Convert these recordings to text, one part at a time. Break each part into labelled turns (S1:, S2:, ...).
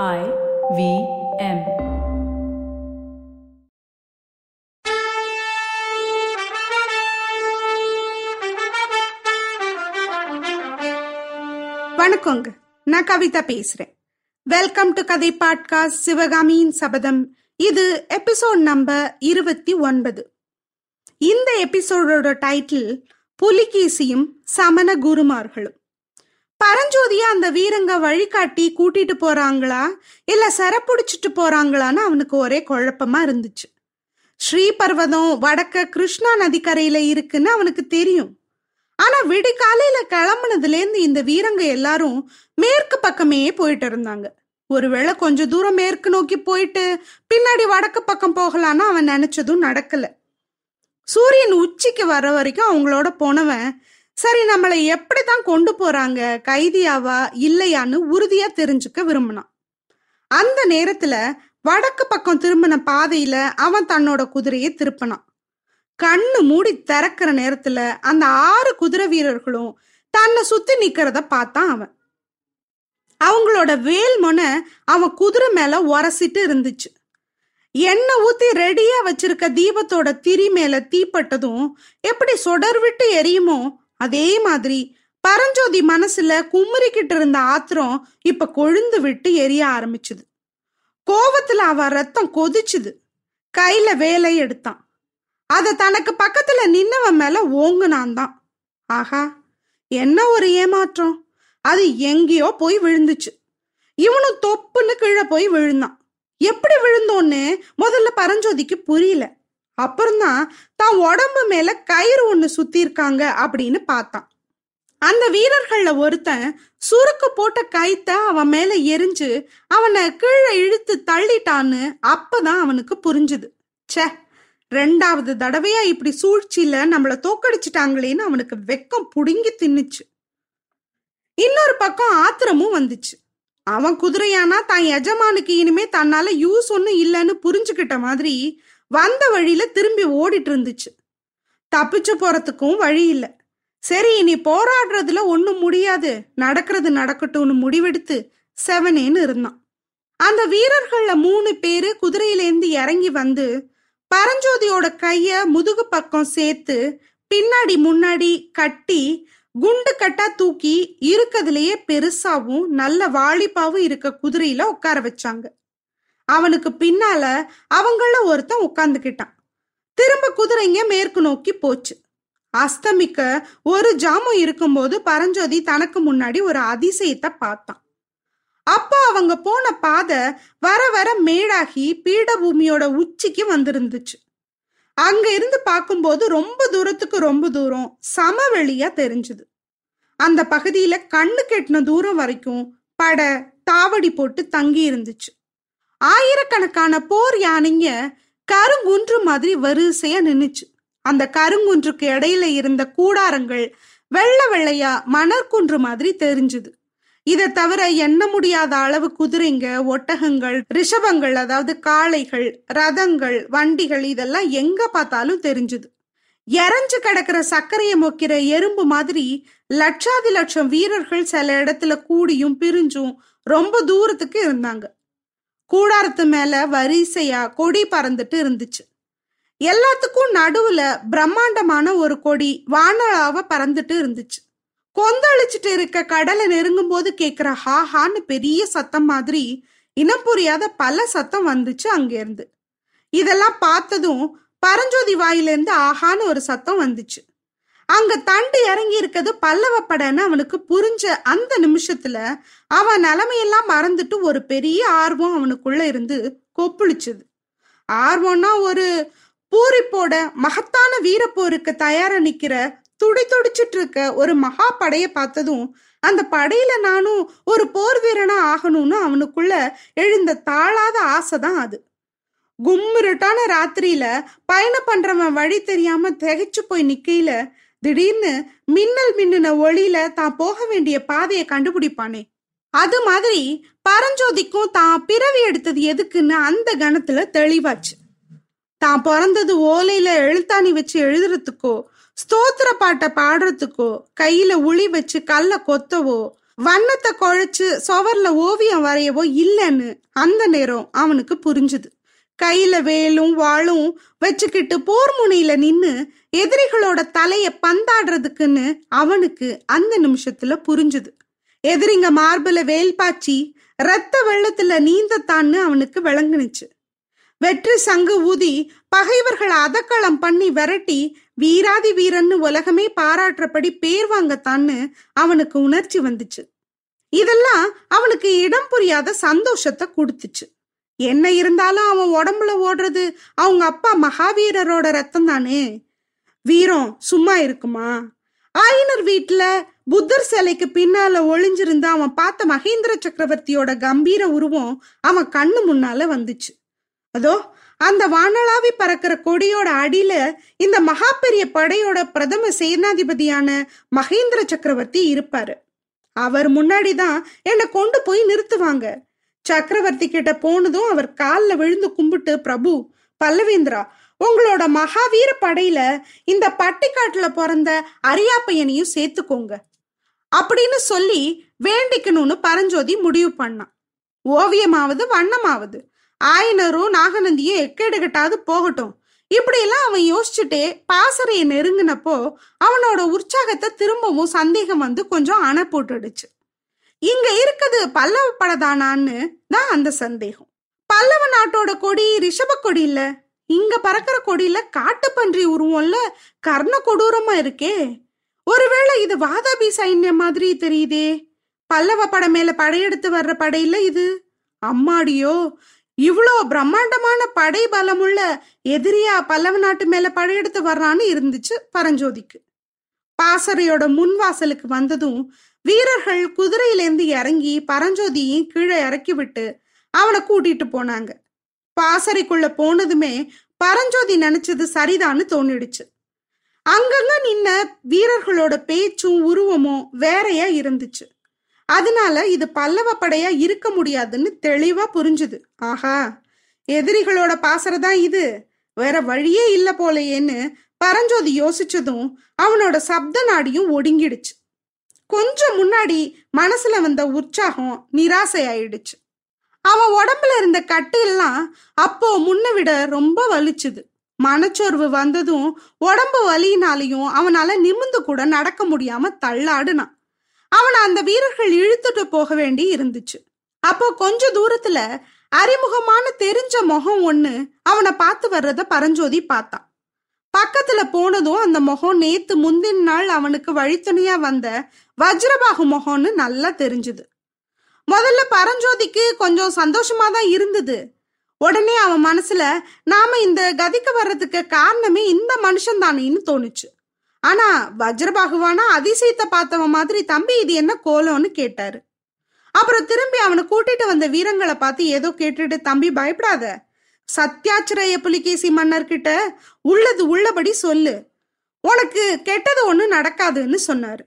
S1: I V M.
S2: வணக்கங்க. நான் கவிதா பேசுறேன். வெல்கம் டு கதை பாட்காஸ்ட் சிவகாமியின் சபதம் இது எபிசோட் நம்பர் இருபத்தி ஒன்பது. இந்த எபிசோடோட டைட்டில் புலிகேசியும் சமண குருமார்களும். பரஞ்சோதியா அந்த வீரங்க வழிகாட்டி கூட்டிட்டு போறாங்களா? இல்ல சரப்புடிச்சிட்டு போறாங்களான்னு அவனுக்கு ஒரே குழப்பமா இருந்துச்சு. ஸ்ரீபர்வதம் வடக்க கிருஷ்ணா நதிக்கரையில இருக்குன்னு அவனுக்கு தெரியும். ஆனா விடிகாலையில கிளம்புனதுல இருந்து இந்த வீரங்க எல்லாரும் மேற்கு பக்கமே போயிட்டு இருந்தாங்க. ஒருவேளை கொஞ்ச தூரம் மேற்கு நோக்கி போயிட்டு பின்னாடி வடக்கு பக்கம் போகலான்னு அவன் நினைச்சதும் நடக்கல. சூரியன் உச்சிக்கு வர வரைக்கும் அவங்களோட போனவன் சரி நம்மளை எப்படி தான் கொண்டு போறாங்க? கைதியாவா? இல்லையான்னு உறுதியா தெரிஞ்சுக்க விரும்பினான். அந்த நேரத்துல வடக்கு பக்கம் திரும்பின பாதையில அவன் தன்னோட குதிரையை திருப்பினான். கண்ணு மூடி திறக்கிற நேரத்துல அந்த ஆறு குதிரை வீரர்களும் தன்னை சுத்தி நிக்கிறத பார்த்தான் அவன். அவங்களோட வேல் முனை அவன் குதிரை மேல உரசிட்டு இருந்துச்சு. எண்ணெய் ஊத்தி ரெடியா வச்சிருக்க தீபத்தோட திரி மேல தீப்பட்டதும் எப்படி சொடர் விட்டு எரியுமோ அதே மாதிரி பரஞ்சோதி மனசுல குமுறிக்கிட்டு இருந்த ஆத்திரம் இப்ப கொழுந்து விட்டு எரிய ஆரம்பிச்சுது. கோவத்துல அவ ரத்தம் கொதிச்சுது. கையில வேலை எடுத்தான். அத தனக்கு பக்கத்துல நின்னவன் மேல ஓங்குனான் தான் ஆஹா என்ன ஒரு ஏமாற்றம். அது எங்கேயோ போய் விழுந்துச்சு. இவனும் தொப்புன்னு கீழே போய் விழுந்தான். எப்படி விழுந்தோன்னு முதல்ல பரஞ்சோதிக்கு புரியல. அப்புறம்தான் தான் உடம்பு மேல கயிறு ஒண்ணு சுத்தி இருக்காங்க அப்படின்னு பார்த்தான். அந்த வீரர்கள்ல ஒருத்தன் சுருக்கு போட்ட கைத்த அவன் மேல எரிஞ்சு அவனை கீழே இழுத்து தள்ளிட்டான்னு அப்பதான் அவனுக்கு புரிஞ்சுது. ச்சே ரெண்டாவது தடவையா இப்படி சூழ்ச்சியில நம்மள தோக்கடிச்சிட்டாங்களேன்னு அவனுக்கு வெக்கம் புடுங்கி தின்னுச்சு. இன்னொரு பக்கம் ஆத்திரமும் வந்துச்சு. அவன் குதிரையானா தான் எஜமானுக்கு இனிமே தன்னால யூஸ் ஒன்னும் இல்லைன்னு புரிஞ்சுக்கிட்ட மாதிரி வந்த வழியில திரும்பி ஓடிட்டு இருந்துச்சு தப்பிச்சு போறதுக்கும் வழி இல்லை. சரி இனி போராடுறதுல ஒன்றும் முடியாது. நடக்கிறது நடக்கட்டும்னு முடிவெடுத்து செவனேன்னு இருந்தான். அந்த வீரர்கள்ல மூணு பேரு குதிரையிலேருந்து இறங்கி வந்து பரஞ்சோதியோட கைய முதுகு பக்கம் சேர்த்து பின்னாடி முன்னாடி கட்டி குண்டு கட்டா தூக்கி இருக்கதுலயே பெருசாவும் நல்ல வாலிப்பாவும் இருக்க குதிரையில உட்கார வச்சாங்க. அவனுக்கு பின்னால அவங்கள ஒருத்தன் உட்காந்துக்கிட்டான் திரும்ப குதிரைங்க மேற்கு நோக்கி போச்சு. அஸ்தமிக்க ஒரு ஜாமம் இருக்கும்போது பரஞ்சோதி தனக்கு முன்னாடி ஒரு அதிசயத்தை பார்த்தான். அப்போ அவங்க போன பாதை வர வர மேடாகி பீடபூமியோட உச்சிக்கு வந்திருந்துச்சு. அங்க இருந்து பார்க்கும்போது ரொம்ப தூரத்துக்கு ரொம்ப தூரம் சமவெளியா தெரிஞ்சுது. அந்த பகுதியில கண்ணு கெட்டின தூரம் வரைக்கும் பட தாவடி போட்டு தங்கி இருந்துச்சு ஆயிரக்கணக்கான போர் யானைங்க கருங்குன்று மாதிரி வரிசையா நின்னுச்சு. அந்த கருங்குன்றுக்கு இடையில இருந்த கூடாரங்கள் வெள்ளை வெள்ளையா மணற்குன்று மாதிரி தெரிஞ்சுது. இதை தவிர எண்ண முடியாத அளவு குதிரைங்க ஒட்டகங்கள் ரிஷபங்கள் அதாவது காளைகள் ரதங்கள் வண்டிகள் இதெல்லாம் எங்க பார்த்தாலும் தெரிஞ்சுது. எரஞ்சு கிடக்கிற சர்க்கரையை மொக்கிற எறும்பு மாதிரி லட்சாதி லட்சம் வீரர்கள் சில இடத்துல கூடியும் பிரிஞ்சும் ரொம்ப தூரத்துக்கு இருந்தாங்க. கூடாரத்து மேல வரிசையா கொடி பறந்துட்டு இருந்துச்சு. எல்லாத்துக்கும் நடுவுல பிரம்மாண்டமான ஒரு கொடி வானளாவ பறந்துட்டு இருந்துச்சு. கொந்தளிச்சுட்டு இருக்க கடலை நெருங்கும் போது கேக்குற ஹாஹான்னு பெரிய சத்தம் மாதிரி இனம் புரியாத பல சத்தம் வந்துச்சு அங்கிருந்து. இதெல்லாம் பார்த்ததும் பரஞ்சோதி வாயிலிருந்து ஆஹான்னு ஒரு சத்தம் வந்துச்சு. அங்க தண்டு இறங்கி இருக்கிறது பல்லவ படன்னு அவனுக்கு புரிஞ்ச அந்த நிமிஷத்துல அவன் நிலைமையெல்லாம் மறந்துட்டு ஒரு பெரிய ஆர்வம் அவனுக்குள்ள இருந்து கொப்புளிச்சுது. ஆர்வம்னா ஒரு பூரிப்போட மகத்தான வீரப்போருக்கு தயாரா நிக்கிற துடி துடிச்சிட்டு இருக்க ஒரு மகா படைய பார்த்ததும் அந்த படையில நானும் ஒரு போர் வீரனா ஆகணும்னு அவனுக்குள்ள எழுந்த தாழாத ஆசைதான் அது. கும்மிருட்டான ராத்திரியில பயணம் பண்றவன் வழி தெரியாம திகைச்சு போய் நிக்கையில திடீர்னு மின்னல் மின்னுன ஒளியில தான் போக வேண்டிய பாதையை கண்டுபிடிப்பானே. அது மாதிரி பரஞ்சோதிக்கும் தான் பிறவி எடுத்தது எதுக்குன்னு அந்த கணத்துல தெளிவாச்சு. தான் பிறந்தது ஓலையில எழுத்தாணி வச்சு எழுதுறதுக்கோ ஸ்தோத்திர பாட்டை பாடுறதுக்கோ கையில உளி வச்சு கல்ல கொத்தவோ வண்ணத்தை குழைச்சு சுவர்ல ஓவியம் வரையவோ இல்லைன்னு அந்த நேரம் அவனுக்கு புரிஞ்சுது. கையில வேலும் வாளும் வச்சுக்கிட்டு போர் முனையில நின்னு எதிரிகளோட தலைய பந்தாடுறதுக்குன்னு அவனுக்கு அந்த நிமிஷத்துல புரிஞ்சுது. எதிரிங்க மார்பில வேல் பாய்ச்சி ரத்த வெள்ளத்துல நீந்தத்தான்னு அவனுக்கு விளங்குனுச்சு. வெற்றி சங்கு ஊதி பகைவர்களை அதக்களம் பண்ணி விரட்டி வீராதி வீரன்னு உலகமே பாராட்டுறபடி பேர் வாங்கத்தான்னு அவனுக்கு உணர்ச்சி வந்துச்சு. இதெல்லாம் அவனுக்கு இடம் புரியாத சந்தோஷத்தை கொடுத்துச்சு. என்ன இருந்தாலும் அவன் உடம்புல ஓடுறது அவங்க அப்பா மகாவீரரோட ரத்தம் தானே வீரம் சும்மா இருக்குமா? ஆயினர் வீட்டுல புத்தர் சிலைக்கு பின்னால ஒளிஞ்சிருந்த அவன் பார்த்த மகேந்திர சக்கரவர்த்தியோட கம்பீர உருவம் அவன் கண்ணு முன்னால வந்துச்சு. அதோ அந்த வானளாவி பறக்கிற கொடியோட அடியில இந்த மகா பெரிய படையோட பிரதம சேனாதிபதியான மகேந்திர சக்கரவர்த்தி இருப்பாரு. அவர் முன்னாடிதான் என்னை கொண்டு போய் நிறுத்துவாங்க. சக்கரவர்த்தி கிட்ட போனதும் அவர் காலில் விழுந்து கும்பிட்டு பிரபு பல்லவேந்திரா உங்களோட மகாவீர படையில இந்த பட்டிக்காட்டுல பிறந்த அரியாப்பையனையும் சேர்த்துக்கோங்க. அப்படின்னு சொல்லி வேண்டிக்கணும்னு பரஞ்சோதி முடிவு பண்ணான். ஓவியமாவது வண்ணமாவது. ஆயனரும் நாகநந்தியும் எக்கெடுகட்டாவது போகட்டும். இப்படியெல்லாம் அவன் யோசிச்சுட்டே பாசறையை நெருங்கினப்போ அவனோட உற்சாகத்தை திரும்பவும் சந்தேகம் வந்து கொஞ்சம் அணை போட்டுடுச்சு. இங்க இருக்குது பல்லவ படதானான்னு தான் அந்த சந்தேகம். பல்லவ நாட்டோட கொடி ரிஷப கொடி இல்ல இங்க பறக்கிற கொடியில காட்டுப்பன்றி உருவம்ல. கர்ண கொடூரமா இருக்கே. ஒருவேளை இது வாதாபி சைன்யம் மாதிரி தெரியுதே. பல்லவ படம் மேல படையெடுத்து வர்ற படையில இது? அம்மாடியோ. இவ்வளோ பிரம்மாண்டமான படை பலமுள்ள எதிரியா பல்லவ நாட்டு மேல படையெடுத்து வர்றான்னு இருந்துச்சு பரஞ்சோதிக்கு. பாசறையோட முன் வாசலுக்கு வந்ததும் வீரர்கள் குதிரையிலேருந்து இறங்கி பரஞ்சோதியும் கீழே இறக்கி விட்டு அவனை கூட்டிட்டு போனாங்க. பாசறைக்குள்ள போனதுமே பரஞ்சோதி நினைச்சது சரிதான்னு தோணிடுச்சு அங்கங்க நின்ன வீரர்களோட பேச்சும் உருவமும் வேறையா இருந்துச்சு. அதனால இது பல்லவ படையா இருக்க முடியாதுன்னு தெளிவா புரிஞ்சுது. ஆஹா எதிரிகளோட பாசறதான் இது. வேற வழியே இல்ல போலையேன்னு பரஞ்சோதி யோசிச்சதும் அவனோட சப்த நாடியும் ஒடுங்கிடுச்சு. கொஞ்சம் முன்னாடி மனசுல வந்த உற்சாகம் நிராசை ஆயிடுச்சு அவன் உடம்புல இருந்த கட்டு எல்லாம் அப்போ முன்ன விட ரொம்ப வலிச்சுது. மனச்சோர்வு வந்ததும் உடம்பு வலியினாலையும் அவனால நிமிந்து கூட நடக்க முடியாம தள்ளாடுனான். அவனை அந்த வீரர்கள் இழுத்துட்டு போக வேண்டி இருந்துச்சு. அப்போ கொஞ்ச தூரத்துல அறிமுகமான தெரிஞ்ச முகம் ஒண்ணு அவனை பார்த்து வர்றத பரஞ்சோதி பார்த்தான் பக்கத்துல போனதும் அந்த முகம் நேத்து முந்தின நாள் அவனுக்கு வழித்துணையா வந்த வஜ்ரபாகு முகம்னு நல்லா தெரிஞ்சுது. முதல்ல பரஞ்சோதிக்கு கொஞ்சம் சந்தோஷமா தான் இருந்தது. உடனே அவன் மனசுல நாம இந்த கதிக்கு வர்றதுக்கு காரணமே இந்த மனுஷன் தானேன்னு தோணுச்சு. ஆனா வஜ்ரபாகுவானா அதிசயத்தை பார்த்தவன் மாதிரி தம்பி இது என்ன கோலம்னு கேட்டாரு. அப்புறம் திரும்பி அவனை கூட்டிட்டு வந்த வீரங்களை பார்த்து ஏதோ கேட்டுட்டு தம்பி பயப்படாத. சத்யாச்சிரய புலிகேசி மன்னர்கிட்ட உள்ளது உள்ளபடி சொல்லு. உனக்கு கெட்டது ஒண்ணு நடக்காதுன்னு சொன்னாரு.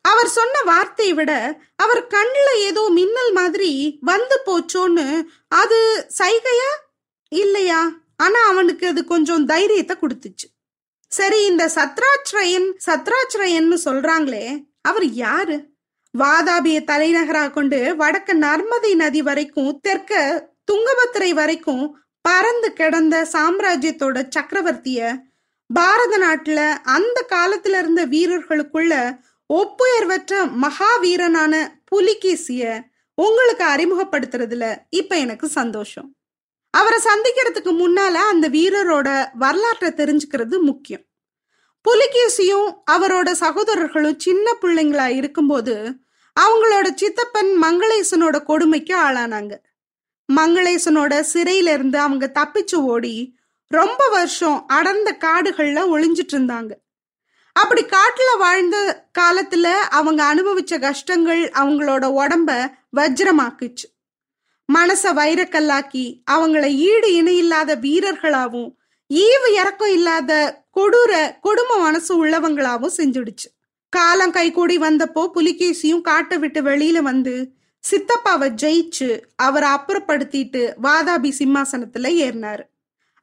S2: அவர் சொன்ன வார்த்தையை விட அவர் கண்ணுல ஏதோ மின்னல் மாதிரி வந்து போச்சோன்னு அது சைகையா? இல்லையா? ஆனா அவனுக்கு அது கொஞ்சம் தைரியத்தை கொடுத்துச்சு. சரி இந்த சத்ராச்சிரயன் சத்ராச்சிரயன்னு சொல்றாங்களே அவர் யாரு? வாதாபிய தலைநகராக கொண்டு வடக்கு நர்மதை நதி வரைக்கும் தெற்க துங்கபத்திரை வரைக்கும் பறந்து கிடந்த சாம்ராஜ்யத்தோட சக்கரவர்த்திய பாரத நாட்டுல அந்த காலத்துல இருந்த வீரர்களுக்குள்ள ஒப்புயர்வற்ற மகாவீரனான புலிகேசிய உங்களுக்கு அறிமுகப்படுத்துறதுல இப்ப எனக்கு சந்தோஷம். அவரை சந்திக்கிறதுக்கு முன்னால அந்த வீரரோட வரலாற்றை தெரிஞ்சுக்கிறது முக்கியம். புலிகேசியும் அவரோட சகோதரர்களும் சின்ன பிள்ளைங்களா இருக்கும்போது அவங்களோட சித்தப்பன் மங்களேசனோட கொடுமைக்கு ஆளானாங்க. மங்களேசனோட சிறையில இருந்து அவங்க தப்பிச்சு ஓடி ரொம்ப வருஷம் அடர்ந்த காடுகள்ல ஒளிஞ்சிட்டு இருந்தாங்க. அப்படி காட்டுல வாழ்ந்த காலத்துல அவங்க அனுபவிச்ச கஷ்டங்கள் அவங்களோட உடம்ப வஜ்ரமாக்குச்சு. மனச வைரக்கல்லாக்கி அவங்கள ஈடு இணை இல்லாத வீரர்களாவும் ஈவு இறக்கம் இல்லாத கொடூர கொடும மனசு உள்ளவங்களாவும் செஞ்சுடுச்சு. காலம் கைகூடி வந்தப்போ புலிகேசியும் காட்டை விட்டு வெளியில வந்து சித்தப்பாவை ஜெயிச்சு அவரை அப்புறப்படுத்திட்டு வாதாபி சிம்மாசனத்துல ஏறினாரு.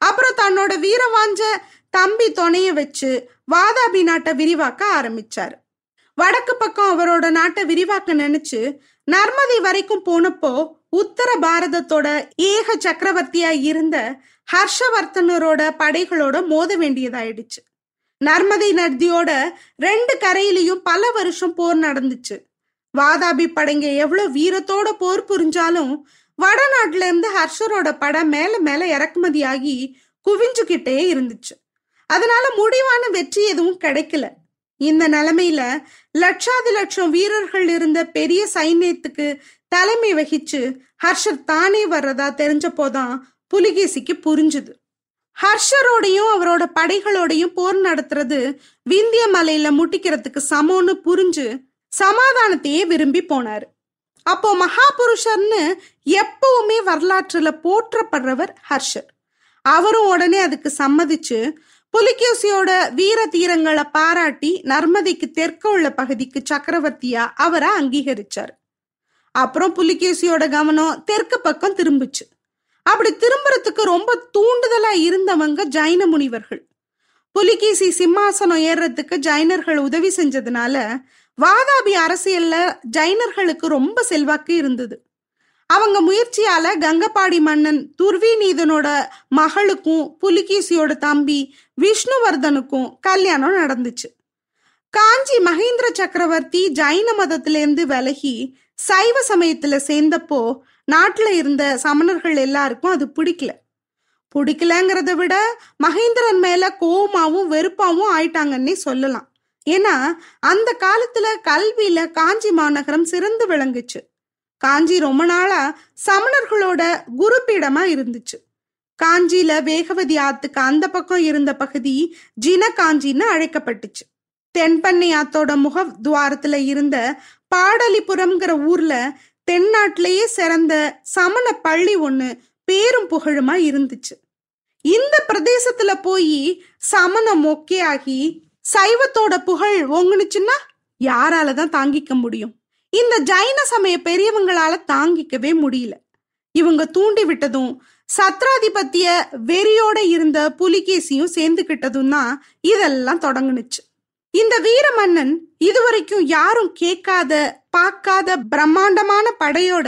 S2: அப்புறம் தன்னோட வீரவாஞ்ச தம்பி துணைய வச்சு வாதாபி நாட்டை விரிவாக்க ஆரம்பிச்சாரு. வடக்கு பக்கம் அவரோட நாட்டை விரிவாக்க நினைச்சு நர்மதி வரைக்கும் போனப்போ உத்தர பாரதத்தோட ஏக சக்கரவர்த்தியா இருந்த ஹர்ஷவர்த்தனரோட படைகளோட மோத வேண்டியதாயிடுச்சு. நர்மதை நதியோட ரெண்டு கரையிலையும் பல வருஷம் போர் நடந்துச்சு. வாதாபி படைங்க எவ்வளவு வீரத்தோட போர் புரிஞ்சாலும் வடநாட்டுல இருந்து ஹர்ஷரோட படம் மேல மேல இறக்குமதியாகி குவிஞ்சுக்கிட்டே இருந்துச்சு. அதனால முடிவான வெற்றி எதுவும் கிடைக்கல. இந்த நிலைமையில லட்சாதி லட்சம் வீரர்கள் இருந்த பெரிய சைன்யத்துக்கு தலைமை வகிச்சு ஹர்ஷர் தானே வர்றதா தெரிஞ்சப்போதான் புலிகேசிக்கு புரிஞ்சுது. ஹர்ஷரோடையும் அவரோட படைகளோடையும் போர் நடத்துறது விந்திய மலையில முட்டிக்கிறதுக்கு சமம்னு புரிஞ்சு சமாதானத்தையே விரும்பி போனார். அப்போ மகாபுருஷர்னு எப்பவுமே வரலாற்றுல போற்றப்படுறவர் ஹர்ஷர். அவரும் உடனே அதுக்கு சம்மதிச்சு புலிகேசியோட வீர தீரங்களை பாராட்டி நர்மதைக்கு தெற்க உள்ள பகுதிக்கு சக்கரவர்த்தியா அவரை அங்கீகரிச்சார். அப்புறம் புலிகேசியோட கவனம் தெற்கு பக்கம் திரும்பிச்சு. அப்படி திரும்புறதுக்கு ரொம்ப தூண்டுதலா இருந்தவங்க ஜைன முனிவர்கள். புலிகேசி சிம்மாசனம் ஏறுறதுக்கு ஜைனர்கள் உதவி செஞ்சதுனால வாதாபி அரசியல்ல ஜைனர்களுக்கு ரொம்ப செல்வாக்கு இருந்தது. அவங்க முயற்சியால கங்கப்பாடி மன்னன் துர்விநீதனோட மகளுக்கும் புலிகேசியோட தம்பி விஷ்ணுவர்தனுக்கும் கல்யாணம் நடந்துச்சு. காஞ்சி மகேந்திர சக்கரவர்த்தி ஜைன மதத்திலேருந்து விலகி சைவ சமயத்துல சேர்ந்தப்போ நாட்டுல இருந்த சமணர்கள் எல்லாருக்கும் அது பிடிக்கல. பிடிக்கலங்கிறத விட மகேந்திரன் மேல கோமாவும் வெறுப்பாவும் ஆயிட்டாங்கன்னே சொல்லலாம். ஏன்னா அந்த காலத்துல கல்வியில காஞ்சி மாநகரம் சிறந்து விளங்குச்சு. காஞ்சி ரொம்ப நாளா சமணர்களோட குருப்பீடமா இருந்துச்சு. காஞ்சியில வேகவதி ஆத்துக்கு அந்த பக்கம் இருந்த பகுதி ஜின காஞ்சின்னு அழைக்கப்பட்டுச்சு. தென்பண்ணை ஆத்தோட முக துவாரத்துல இருந்த பாடலிபுரம்ங்கிற ஊர்ல தென்னாட்டிலேயே சிறந்த சமண பள்ளி ஒண்ணு பேரும் புகழுமா இருந்துச்சு. இந்த பிரதேசத்துல போய் சமண மொக்கையாகி சைவத்தோட புகழ் ஓங்குனுச்சுன்னா யாரால தான் தாங்கிக்க முடியும். இந்த ஜைன சமய பெரியவங்களால தாங்கிக்கவே முடியல. இவங்க தூண்டி விட்டதும் சத்ராதிபத்திய வெறியோட இருந்த புலிகேசியும் சேர்ந்துகிட்டதும் தான் இதெல்லாம் தொடங்குனுச்சு. இந்த வீர மன்னன் இதுவரைக்கும் யாரும் கேட்காத பார்க்காத பிரம்மாண்டமான படையோட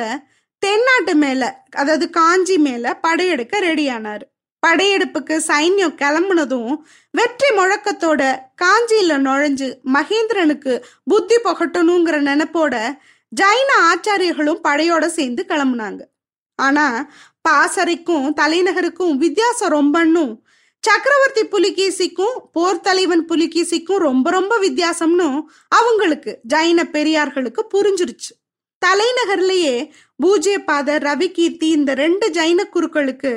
S2: தென்னாட்டு மேல அதாவது காஞ்சி மேல படையெடுக்க ரெடியானாரு. படையெடுப்புக்கு சைன்யம் கிளம்புனதும் வெற்றி முழக்கத்தோட காஞ்சியில நுழைஞ்சு மகேந்திரனுக்கு புத்தி புகட்டணுங்கிற நினைப்போட ஜைன ஆச்சாரியர்களும் படையோட சேர்ந்து கிளம்புனாங்க. ஆனா பாசறைக்கும் தலைநகருக்கும் வித்தியாசம் ரொம்பன்னும் சக்கரவர்த்தி புலிகேசிக்கும் போர் தலைவன் புலிகேசிக்கும் ரொம்ப ரொம்ப வித்தியாசம்னு அவங்களுக்கு ஜைன பெரியார்களுக்கு புரிஞ்சிருச்சு. தலைநகர்லயே பூஜ்ய பாதர் ரவிகீர்த்தி இந்த ரெண்டு ஜைன குருக்களுக்கு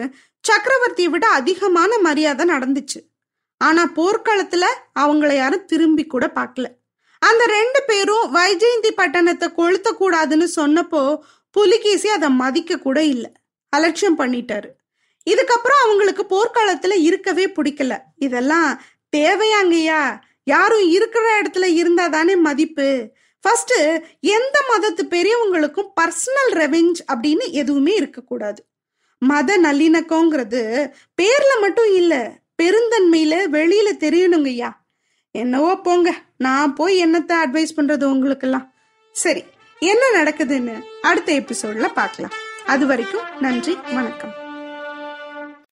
S2: சக்கரவர்த்தியை விட அதிகமான மரியாதை நடந்துச்சு. ஆனா போர்க்களத்துல அவங்கள யாரும் திரும்பி கூட பார்க்கல. அந்த ரெண்டு பேரும் வைஜெயந்தி பட்டணத்தை கொளுத்த கூடாதுன்னு சொன்னப்போ புலிகேசி அதை மதிக்க கூட இல்லை. அலட்சியம் பண்ணிட்டாரு. இதுக்கப்புறம் அவங்களுக்கு போர்க்காலத்துல இருக்கவே பிடிக்கல. இதெல்லாம் தேவையாங்கய்யா? யாரும் இருக்கிற இடத்துல இருந்தா தானே மதிப்பு. ஃபர்ஸ்ட் எந்த மதத்து பெரியவங்களுக்கும் பர்சனல் ரெவெஞ்ச் அப்படின்னு எதுவுமே இருக்கக்கூடாது. மத நல்லிணக்கங்கிறது பேர்ல மட்டும் இல்ல பெருந்தன்மையில வெளியில தெரியணுங்கய்யா. என்னவோ போங்க நான் போய் என்னத்தை அட்வைஸ் பண்றது உங்களுக்கெல்லாம். சரி என்ன நடக்குதுன்னு அடுத்த எபிசோட்ல பார்க்கலாம். அது வரைக்கும் நன்றி வணக்கம்.